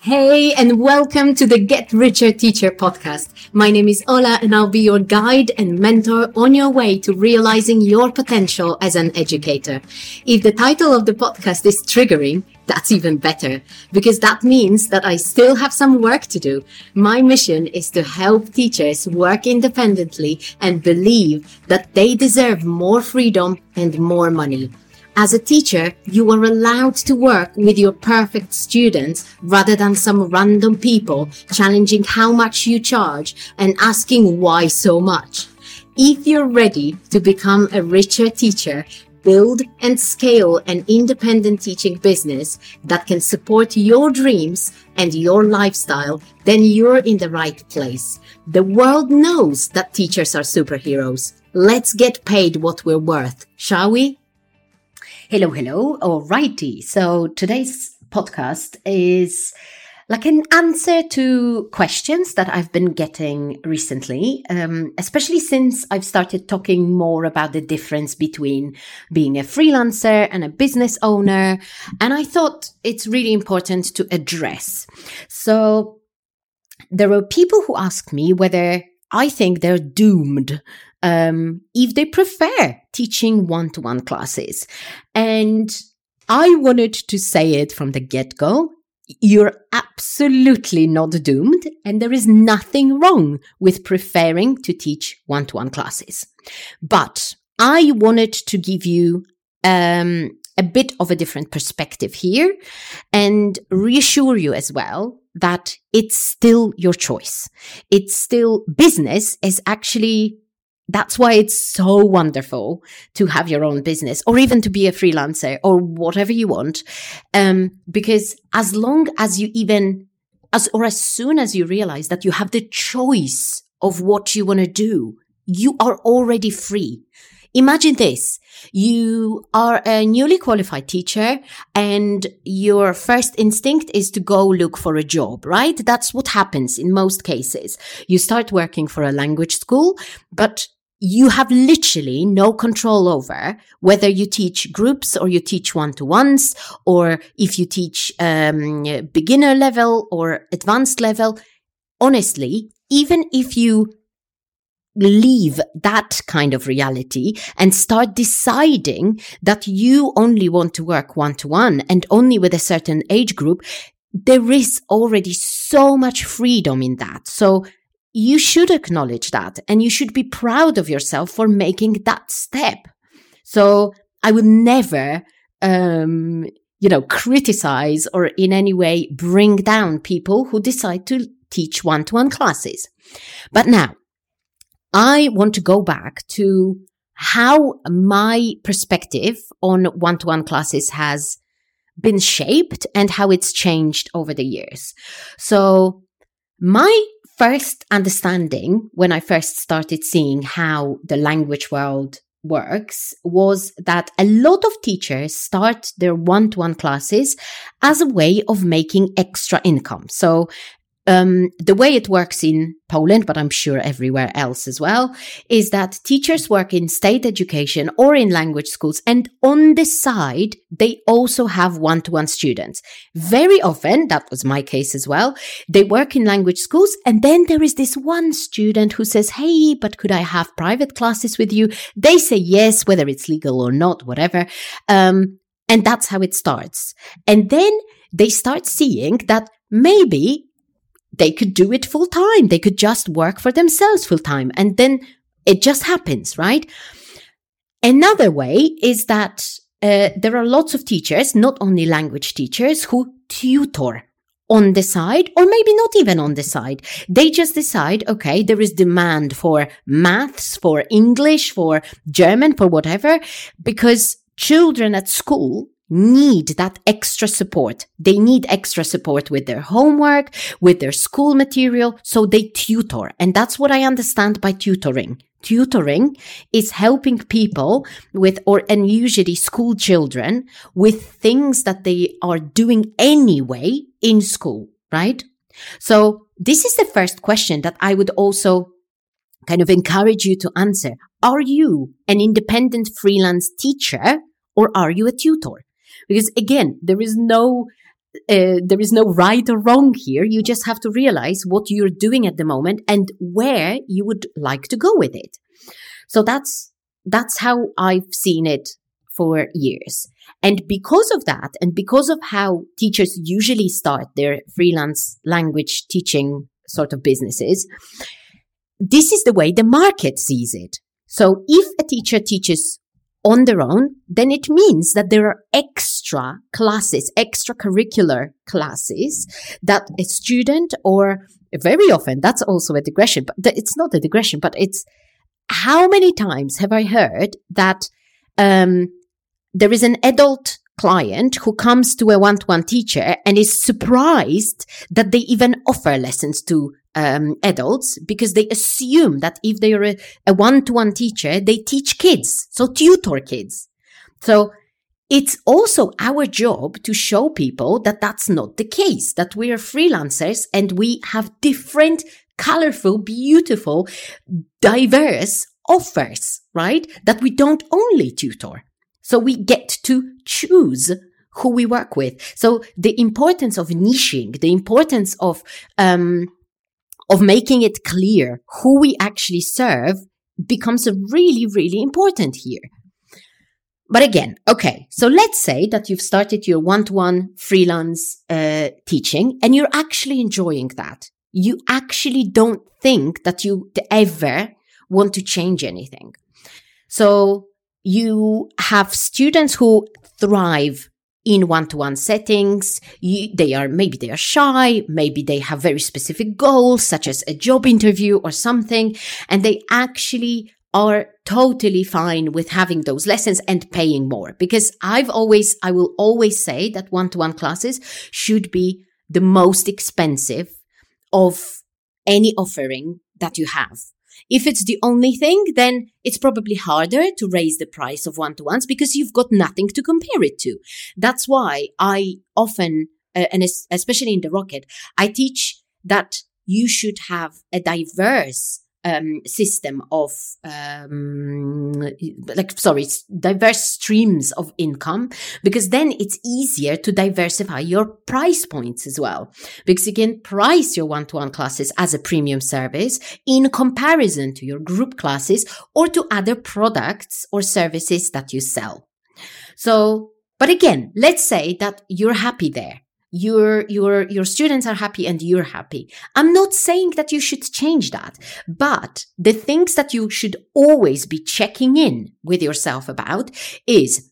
Hey, and welcome to the Get Richer Teacher podcast. My name is Ola, and I'll be your guide and mentor on your way to realizing your potential as an educator. If the title of the podcast is triggering, that's even better because that means that I still have some work to do. My mission is to help teachers work independently and believe that they deserve more freedom and more money. As a teacher, you are allowed to work with your perfect students rather than some random people challenging how much you charge and asking why so much. If you're ready to become a richer teacher, build and scale an independent teaching business that can support your dreams and your lifestyle, then you're in the right place. The world knows that teachers are superheroes. Let's get paid what we're worth, shall we? Hello, hello. Alrighty. So today's podcast is like an answer to questions that I've been getting recently, um, especially since I've started talking more about the difference between being a freelancer and a business owner. And I thought it's really important to address. So there are people who ask me whether I think they're doomed um, if they prefer teaching one to one classes. And I wanted to say it from the get go. You're absolutely not doomed, and there is nothing wrong with preferring to teach one to one classes. But I wanted to give you um, a bit of a different perspective here and reassure you as well that it's still your choice. It's still business is actually that's why it's so wonderful to have your own business or even to be a freelancer or whatever you want. Um, because as long as you even, as, or as soon as you realize that you have the choice of what you want to do, you are already free. Imagine this. You are a newly qualified teacher and your first instinct is to go look for a job, right? That's what happens in most cases. You start working for a language school, but you have literally no control over whether you teach groups or you teach one-to-ones or if you teach um, beginner level or advanced level. Honestly, even if you leave that kind of reality and start deciding that you only want to work one to one and only with a certain age group, there is already so much freedom in that. So you should acknowledge that and you should be proud of yourself for making that step. So I would never, um, you know, criticize or in any way bring down people who decide to teach one to one classes. But now I want to go back to how my perspective on one to one classes has been shaped and how it's changed over the years. So my first understanding when I first started seeing how the language world works was that a lot of teachers start their one to one classes as a way of making extra income. So um, the way it works in Poland, but I'm sure everywhere else as well, is that teachers work in state education or in language schools. And on the side, they also have one to one students. Very often, that was my case as well, they work in language schools. And then there is this one student who says, Hey, but could I have private classes with you? They say yes, whether it's legal or not, whatever. Um, and that's how it starts. And then they start seeing that maybe they could do it full time. They could just work for themselves full time. And then it just happens, right? Another way is that uh, there are lots of teachers, not only language teachers, who tutor on the side or maybe not even on the side. They just decide, okay, there is demand for maths, for English, for German, for whatever, because children at school need that extra support. They need extra support with their homework, with their school material. So they tutor. And that's what I understand by tutoring. Tutoring is helping people with, or, and usually school children with things that they are doing anyway in school, right? So this is the first question that I would also kind of encourage you to answer. Are you an independent freelance teacher or are you a tutor? Because again, there is no uh, there is no right or wrong here. You just have to realize what you're doing at the moment and where you would like to go with it. So that's, that's how I've seen it for years. And because of that, and because of how teachers usually start their freelance language teaching sort of businesses, this is the way the market sees it. So if a teacher teaches on their own, then it means that there are extra classes, extracurricular classes that a student or very often that's also a digression, but it's not a digression, but it's how many times have I heard that um, there is an adult client who comes to a one-to-one teacher and is surprised that they even offer lessons to um, adults because they assume that if they are a, a one-to-one teacher, they teach kids, so tutor kids. So it's also our job to show people that that's not the case, that we are freelancers and we have different, colorful, beautiful, diverse offers, right? That we don't only tutor. So we get to choose who we work with. So the importance of niching, the importance of, um, of making it clear who we actually serve becomes really, really important here. But again, okay, so let's say that you've started your one-to-one freelance uh, teaching and you're actually enjoying that. You actually don't think that you ever want to change anything. So you have students who thrive in one-to-one settings. You, they are, maybe they are shy. Maybe they have very specific goals, such as a job interview or something. And they actually are totally fine with having those lessons and paying more because I've always, I will always say that one-to-one classes should be the most expensive of any offering that you have. If it's the only thing, then it's probably harder to raise the price of one to ones because you've got nothing to compare it to. That's why I often, uh, and especially in the rocket, I teach that you should have a diverse um, system of um, like sorry diverse streams of income because then it's easier to diversify your price points as well. Because you can price your one-to-one classes as a premium service in comparison to your group classes or to other products or services that you sell. So but again let's say that you're happy there your your your students are happy and you're happy. I'm not saying that you should change that but the things that you should always be checking in with yourself about is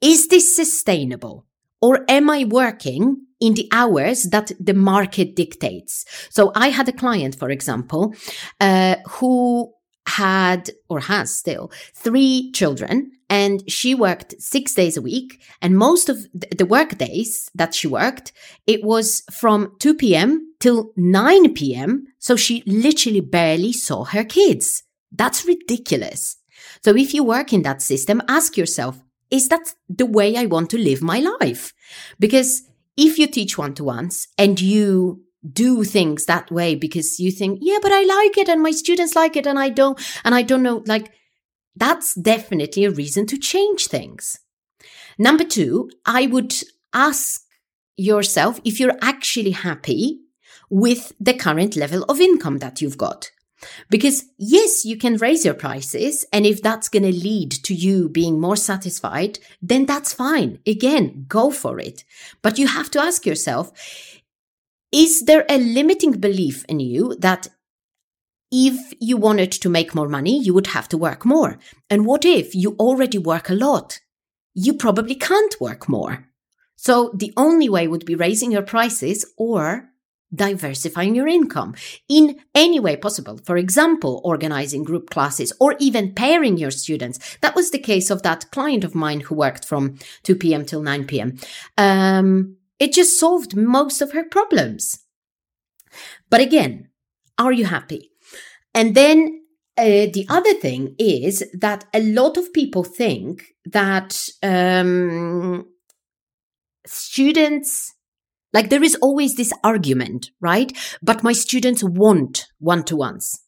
is this sustainable? Or am i working in the hours that the market dictates? So i had a client for example uh, who had or has still three children and she worked six days a week and most of the work days that she worked it was from 2 p.m till 9 p.m so she literally barely saw her kids. That's ridiculous. So if you work in that system ask yourself is that the way i want to live my life? Because if you teach one-to-ones and you do things that way because you think, yeah, but I like it and my students like it and I don't, and I don't know, like, that's definitely a reason to change things. Number two, I would ask yourself if you're actually happy with the current level of income that you've got. Because yes, you can raise your prices. And if that's going to lead to you being more satisfied, then that's fine. Again, go for it. But you have to ask yourself, is there a limiting belief in you that if you wanted to make more money, you would have to work more? And what if you already work a lot? You probably can't work more. So the only way would be raising your prices or diversifying your income in any way possible. For example, organizing group classes or even pairing your students. That was the case of that client of mine who worked from 2 p.m. till 9 p.m. Um, it just solved most of her problems. But again, are you happy? And then uh, the other thing is that a lot of people think that um, students, like there is always this argument, right? But my students want one to ones.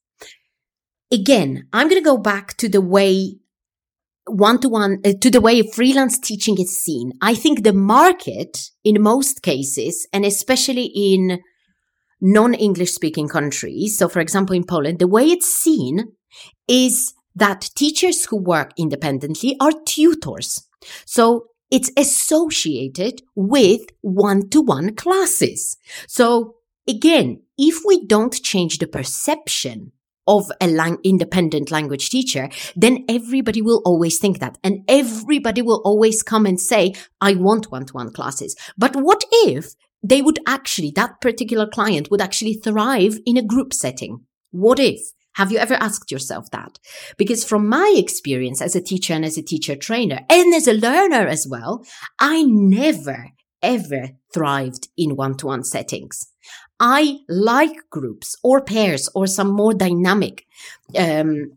Again, I'm going to go back to the way one to one to the way freelance teaching is seen. I think the market in most cases, and especially in non-English speaking countries. So, for example, in Poland, the way it's seen is that teachers who work independently are tutors. So it's associated with one-to-one classes. So again, if we don't change the perception of a lang- independent language teacher, then everybody will always think that. And everybody will always come and say, I want one-to-one classes. But what if they would actually, that particular client would actually thrive in a group setting? What if? Have you ever asked yourself that? Because from my experience as a teacher and as a teacher trainer and as a learner as well, I never ever thrived in one-to-one settings. I like groups or pairs or some more dynamic um,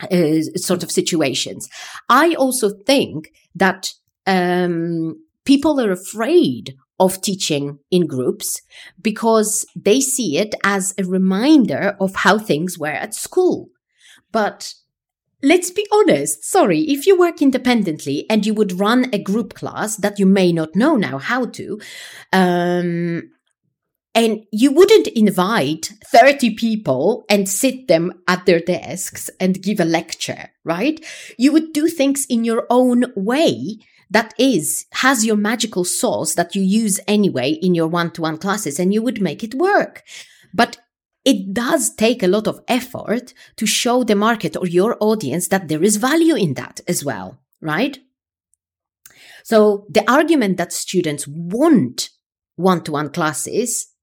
uh, sort of situations. I also think that um, people are afraid of teaching in groups because they see it as a reminder of how things were at school. But let's be honest. Sorry, if you work independently and you would run a group class that you may not know now how to, um, and you wouldn't invite 30 people and sit them at their desks and give a lecture, right? You would do things in your own way that is, has your magical sauce that you use anyway in your one to one classes and you would make it work. But it does take a lot of effort to show the market or your audience that there is value in that as well, right? So the argument that students want one to one classes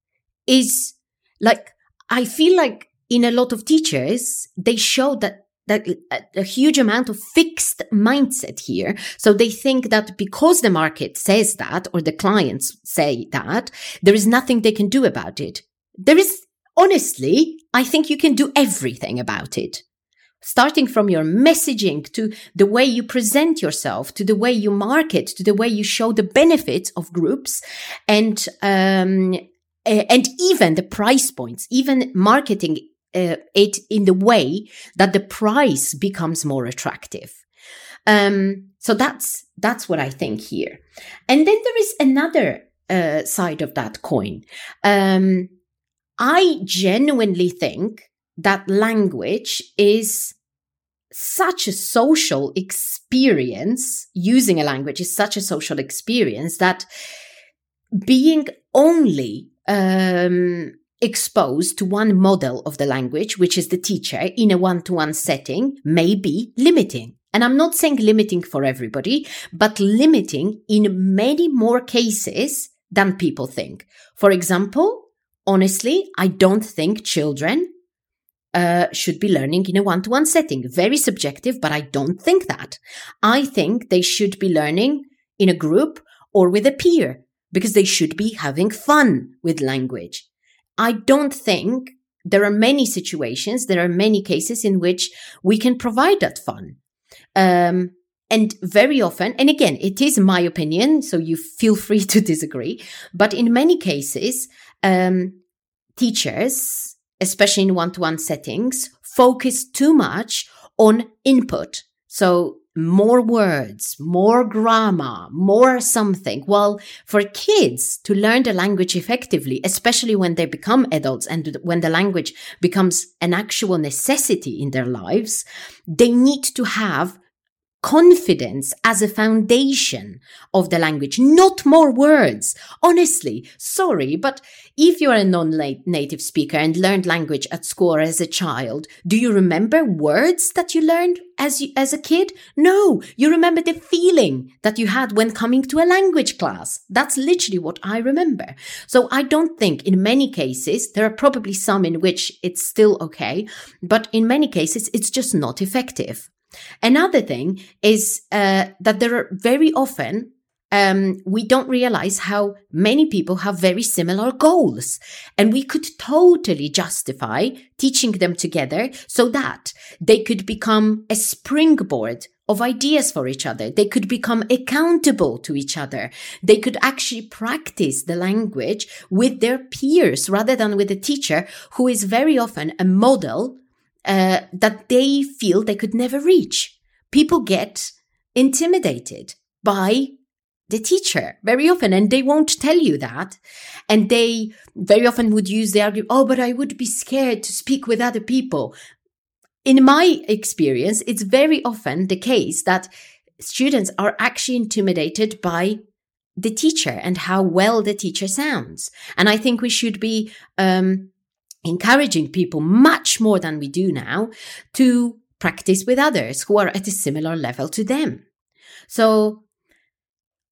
is like, I feel like in a lot of teachers, they show that that a, huge amount of fixed mindset here. So they think that because the market says that or the clients say that, there is nothing they can do about it. There is honestly, I think you can do everything about it. Starting from your messaging to the way you present yourself, to the way you market, to the way you show the benefits of groups and, um, and even the price points, even marketing uh, it in the way that the price becomes more attractive. Um, so that's that's what I think here. And then there is another uh, side of that coin. Um, I genuinely think that language is such a social experience. Using a language is such a social experience that being only um, exposed to one model of the language, which is the teacher in a one-to-one setting may be limiting. And I'm not saying limiting for everybody, but limiting in many more cases than people think. For example, honestly, I don't think children uh, should be learning in a one-to-one setting. Very subjective, but I don't think that. I think they should be learning in a group or with a peer because they should be having fun with language. I don't think there are many situations, there are many cases in which we can provide that fun. Um, and very often, and again, it is my opinion, so you feel free to disagree, but in many cases, um, teachers, especially in one to one settings, focus too much on input. So more words, more grammar, more something. Well, for kids to learn the language effectively, especially when they become adults and when the language becomes an actual necessity in their lives, they need to have confidence as a foundation of the language, not more words. Honestly, sorry, but if you're a non-native speaker and learned language at school as a child, do you remember words that you learned as you, as a kid? No, you remember the feeling that you had when coming to a language class. That's literally what I remember. So I don't think in many cases, there are probably some in which it's still okay, but in many cases, it's just not effective. Another thing is uh, that there are very often um, we don't realize how many people have very similar goals. And we could totally justify teaching them together so that they could become a springboard of ideas for each other. They could become accountable to each other. They could actually practice the language with their peers rather than with a teacher who is very often a model uh, that they feel they could never reach. people get intimidated by the teacher very often and they won't tell you that. And they very often would use the argument oh but i would be scared to speak with other people. In my experience it's very often the case that students are actually intimidated by the teacher and how well the teacher sounds. And i think we should be um, encouraging people much more than we do now to practice with others who are at a similar level to them. So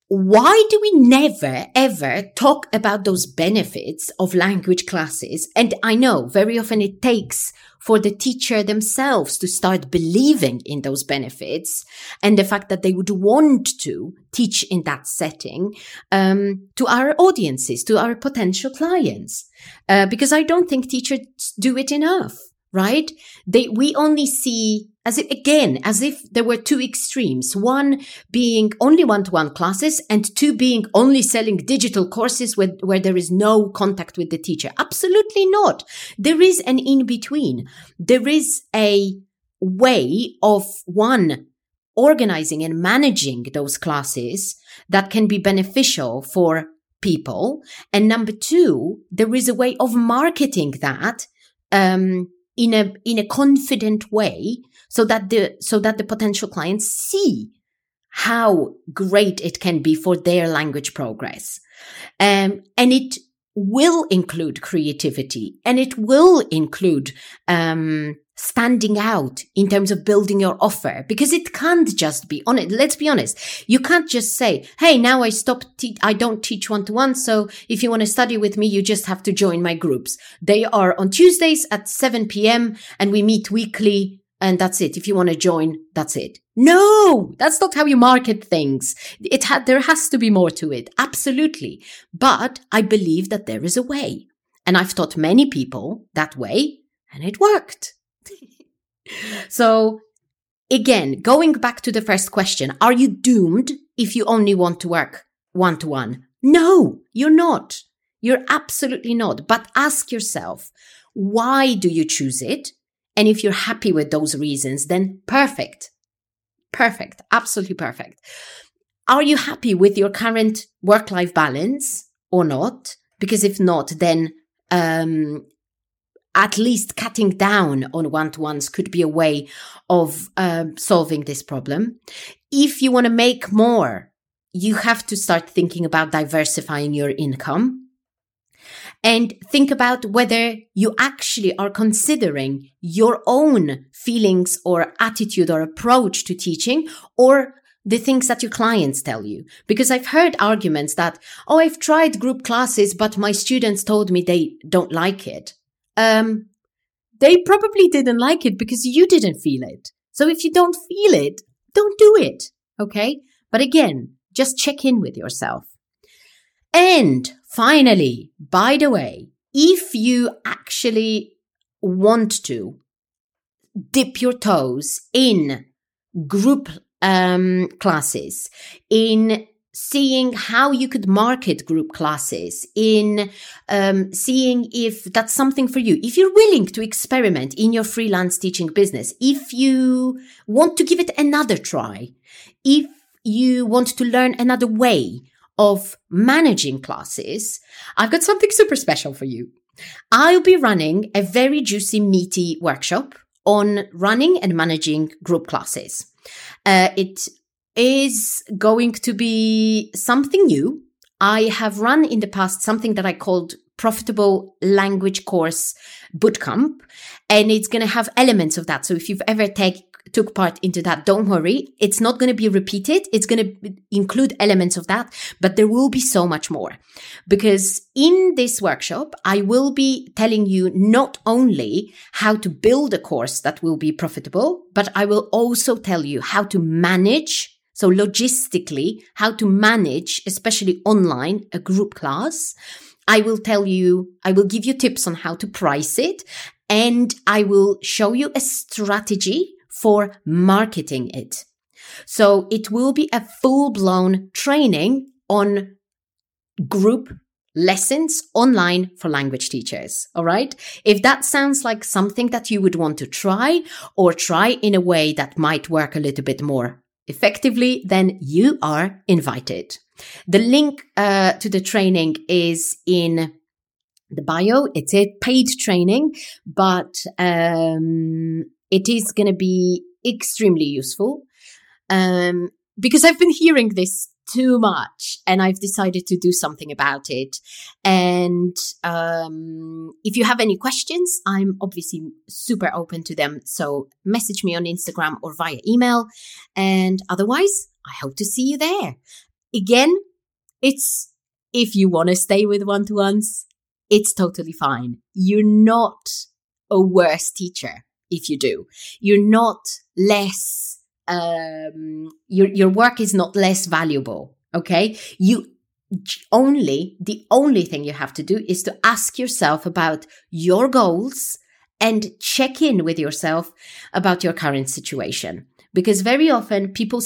why do we never ever talk about those benefits of language classes? And I know very often it takes for the teacher themselves to start believing in those benefits and the fact that they would want to teach in that setting um, to our audiences, to our potential clients. Uh, because I don't think teachers do it enough right? They, we only see as if, again, as if there were two extremes. One being only one-to-one classes and two being only selling digital courses where, where there is no contact with the teacher. Absolutely not. There is an in between. There is a way of one organizing and managing those classes that can be beneficial for people. And number two, there is a way of marketing that um, in a in a confident way so that the so that the potential clients see how great it can be for their language progress. Um, and it will include creativity and it will include um, standing out in terms of building your offer because it can't just be on it. Let's be honest. You can't just say, Hey, now I stop. Te- I don't teach one to one. So if you want to study with me, you just have to join my groups. They are on Tuesdays at 7 p.m. and we meet weekly. And that's it. If you want to join, that's it. No, that's not how you market things. It had, there has to be more to it. Absolutely. But I believe that there is a way. And I've taught many people that way and it worked. so again, going back to the first question, are you doomed if you only want to work one to one? No, you're not. You're absolutely not. But ask yourself, why do you choose it? And if you're happy with those reasons, then perfect. Perfect. Absolutely perfect. Are you happy with your current work life balance or not? Because if not, then um, at least cutting down on one to ones could be a way of um, solving this problem. If you want to make more, you have to start thinking about diversifying your income and think about whether you actually are considering your own feelings or attitude or approach to teaching or the things that your clients tell you. Because I've heard arguments that, oh, I've tried group classes, but my students told me they don't like it um, they probably didn't like it because you didn't feel it. So if you don't feel it, don't do it. Okay. But again, just check in with yourself. And finally, by the way, if you actually want to dip your toes in group um, classes, in seeing how you could market group classes, in um, seeing if that's something for you. If you're willing to experiment in your freelance teaching business, if you want to give it another try, if you want to learn another way of managing classes, I've got something super special for you. I'll be running a very juicy, meaty workshop on running and managing group classes. Uh, it is going to be something new. I have run in the past something that I called profitable language course bootcamp and it's going to have elements of that. So if you've ever take, took part into that, don't worry. It's not going to be repeated. It's going to include elements of that, but there will be so much more because in this workshop, I will be telling you not only how to build a course that will be profitable, but I will also tell you how to manage so logistically, how to manage, especially online, a group class. I will tell you, I will give you tips on how to price it and I will show you a strategy for marketing it. So it will be a full blown training on group lessons online for language teachers. All right. If that sounds like something that you would want to try or try in a way that might work a little bit more effectively, then you are invited. The link uh, to the training is in the bio. It's a paid training, but um, it is going to be extremely useful um, because I've been hearing this too much and I've decided to do something about it. And um, if you have any questions, I'm obviously super open to them. So message me on Instagram or via email. And otherwise, I hope to see you there. Again, it's if you want to stay with one to ones, it's totally fine. You're not a worse teacher if you do. You're not less um, your your work is not less valuable. Okay, you only the only thing you have to do is to ask yourself about your goals and check in with yourself about your current situation because very often people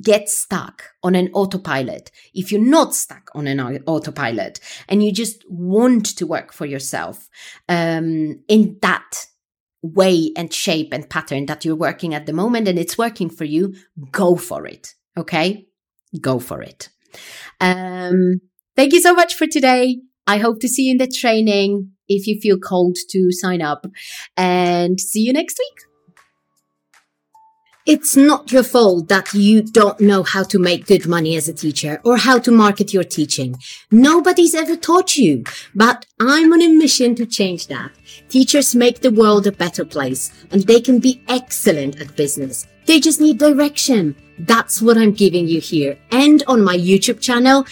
get stuck on an autopilot. If you're not stuck on an autopilot and you just want to work for yourself um, in that way and shape and pattern that you're working at the moment and it's working for you, go for it. Okay? Go for it. Um, thank you so much for today. I hope to see you in the training if you feel called to sign up and see you next week. It's not your fault that you don't know how to make good money as a teacher or how to market your teaching. Nobody's ever taught you, but I'm on a mission to change that. Teachers make the world a better place and they can be excellent at business. They just need direction. That's what I'm giving you here and on my YouTube channel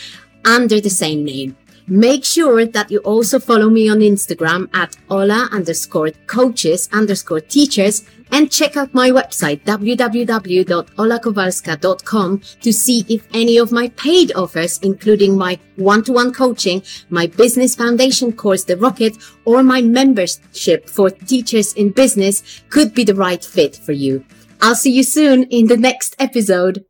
under the same name. Make sure that you also follow me on Instagram at Ola underscore coaches underscore teachers and check out my website www.olakowalska.com to see if any of my paid offers, including my one-to-one coaching, my business foundation course, The Rocket, or my membership for teachers in business could be the right fit for you. I'll see you soon in the next episode.